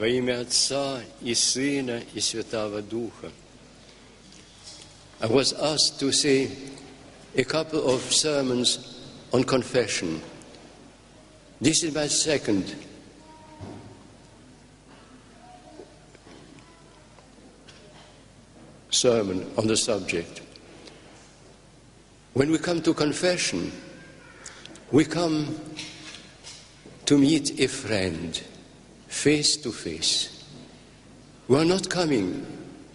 Во имя Отца и Сына и Святого Духа. I was asked to say a couple of sermons on confession. This is my second. Sermon on the subject. When we come to confession, we come to meet a friend face to face. We are not coming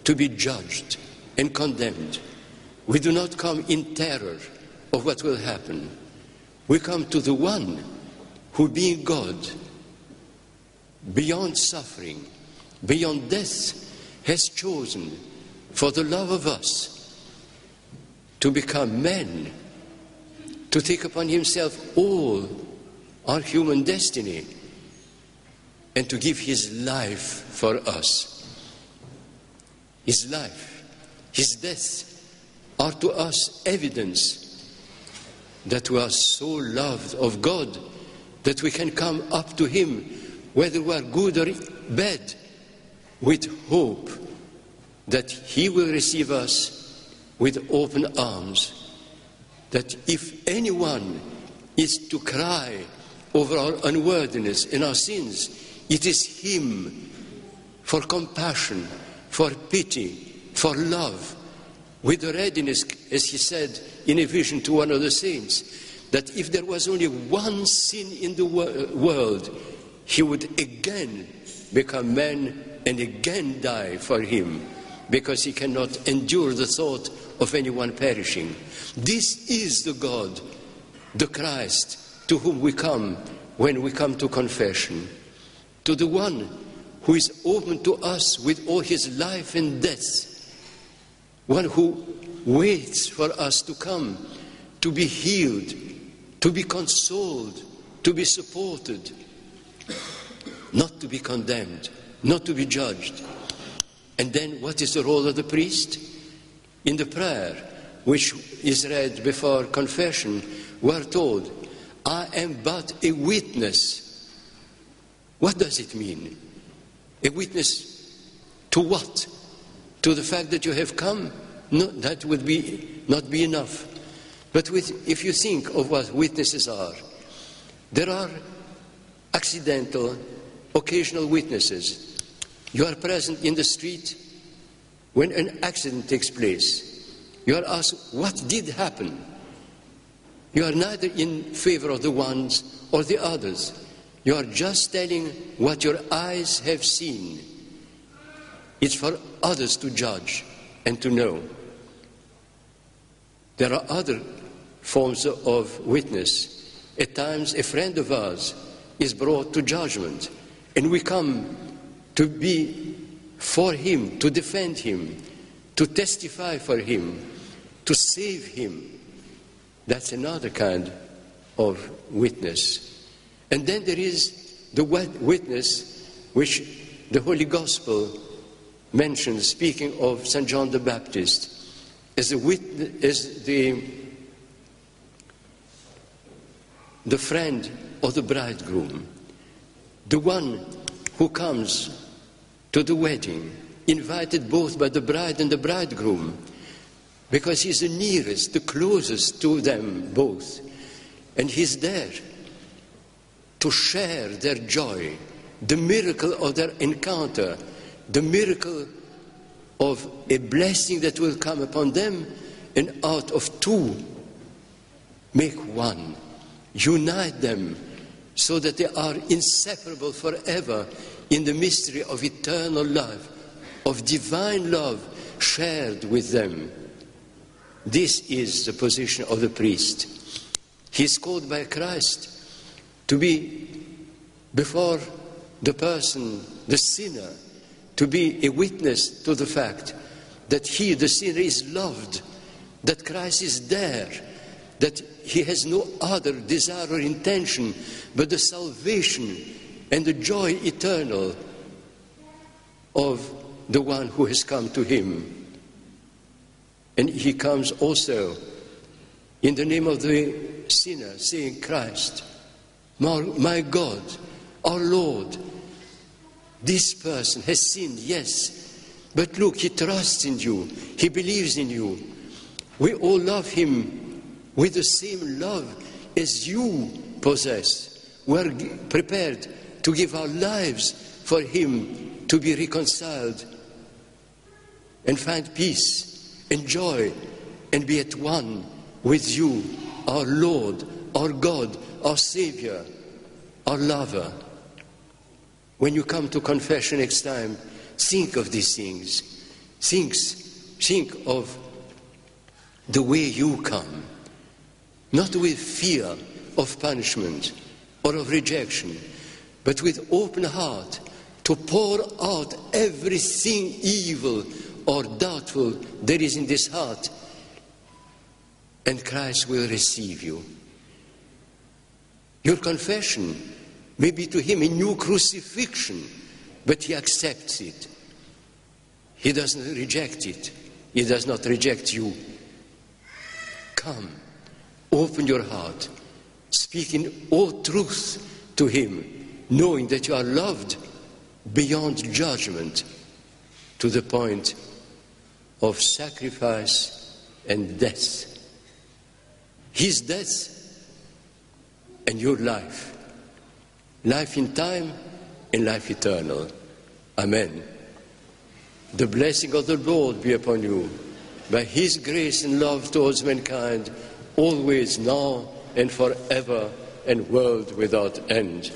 to be judged and condemned. We do not come in terror of what will happen. We come to the one who, being God, beyond suffering, beyond death, has chosen for the love of us to become man, to take upon himself all our human destiny, and to give his life for us. His life, his death are to us evidence that we are so loved of God that we can come up to him, whether we are good or bad, with hope that he will receive us with open arms. That if anyone is to cry over our unworthiness and our sins, it is him for compassion, for pity, for love, with the readiness, as he said in a vision to one of the saints, that if there was only one sin in the wor- world, he would again become man and again die for him because he cannot endure the thought of anyone perishing. This is the God, the Christ, to whom we come when we come to confession, to the one who is open to us with all his life and death, one who waits for us to come, to be healed, to be consoled, to be supported, not to be condemned, not to be judged. And then what is the role of the priest? In the prayer, which is read before confession, we are told, I am but a witness. What does it mean? A witness to what? To the fact that you have come? No, that would be not be enough. But with, if you think of what witnesses are, there are accidental, occasional witnesses. You are present in the street when an accident takes place. You are asked, What did happen? You are neither in favor of the ones or the others. You are just telling what your eyes have seen. It's for others to judge and to know. There are other forms of witness. At times, a friend of ours is brought to judgment, and we come to be for him, to defend him, to testify for him, to save him. That's another kind of witness. And then there is the witness which the Holy Gospel mentions, speaking of St. John the Baptist, as, witness, as the, the friend of the bridegroom, the one who comes to the wedding, invited both by the bride and the bridegroom, because he's the nearest, the closest to them both. And he's there to share their joy, the miracle of their encounter, the miracle of a blessing that will come upon them, and out of two, make one. Unite them so that they are inseparable forever in the mystery of eternal love, of divine love shared with them. This is the position of the priest. He is called by Christ to be before the person, the sinner, to be a witness to the fact that he, the sinner, is loved, that Christ is there, that he has no other desire or intention but the salvation and the joy eternal of the one who has come to him. And he comes also in the name of the sinner, saying, Christ, my God, our Lord, This person has sinned, yes, but look, he trusts in you, he believes in you. We all love him with the same love as you possess. We are prepared to give our lives for him to be reconciled and find peace and joy and be at one with you, our Lord, our God, our Savior, our lover. When you come to confession next time, think of these things. Think, think of the way you come, not with fear of punishment or of rejection, but with open heart to pour out everything evil or doubtful there is in this heart, and Christ will receive you. Your confession may be to him a new crucifixion, but he accepts it. He doesn't reject it. He does not reject you. Come, open your heart, speak in all truth to him, knowing that you are loved beyond judgment to the point of sacrifice and death. His death and your life. Life in time and life eternal. Amen. The blessing of the Lord be upon you, by His grace and love towards mankind, always, now, and forever, and world without end.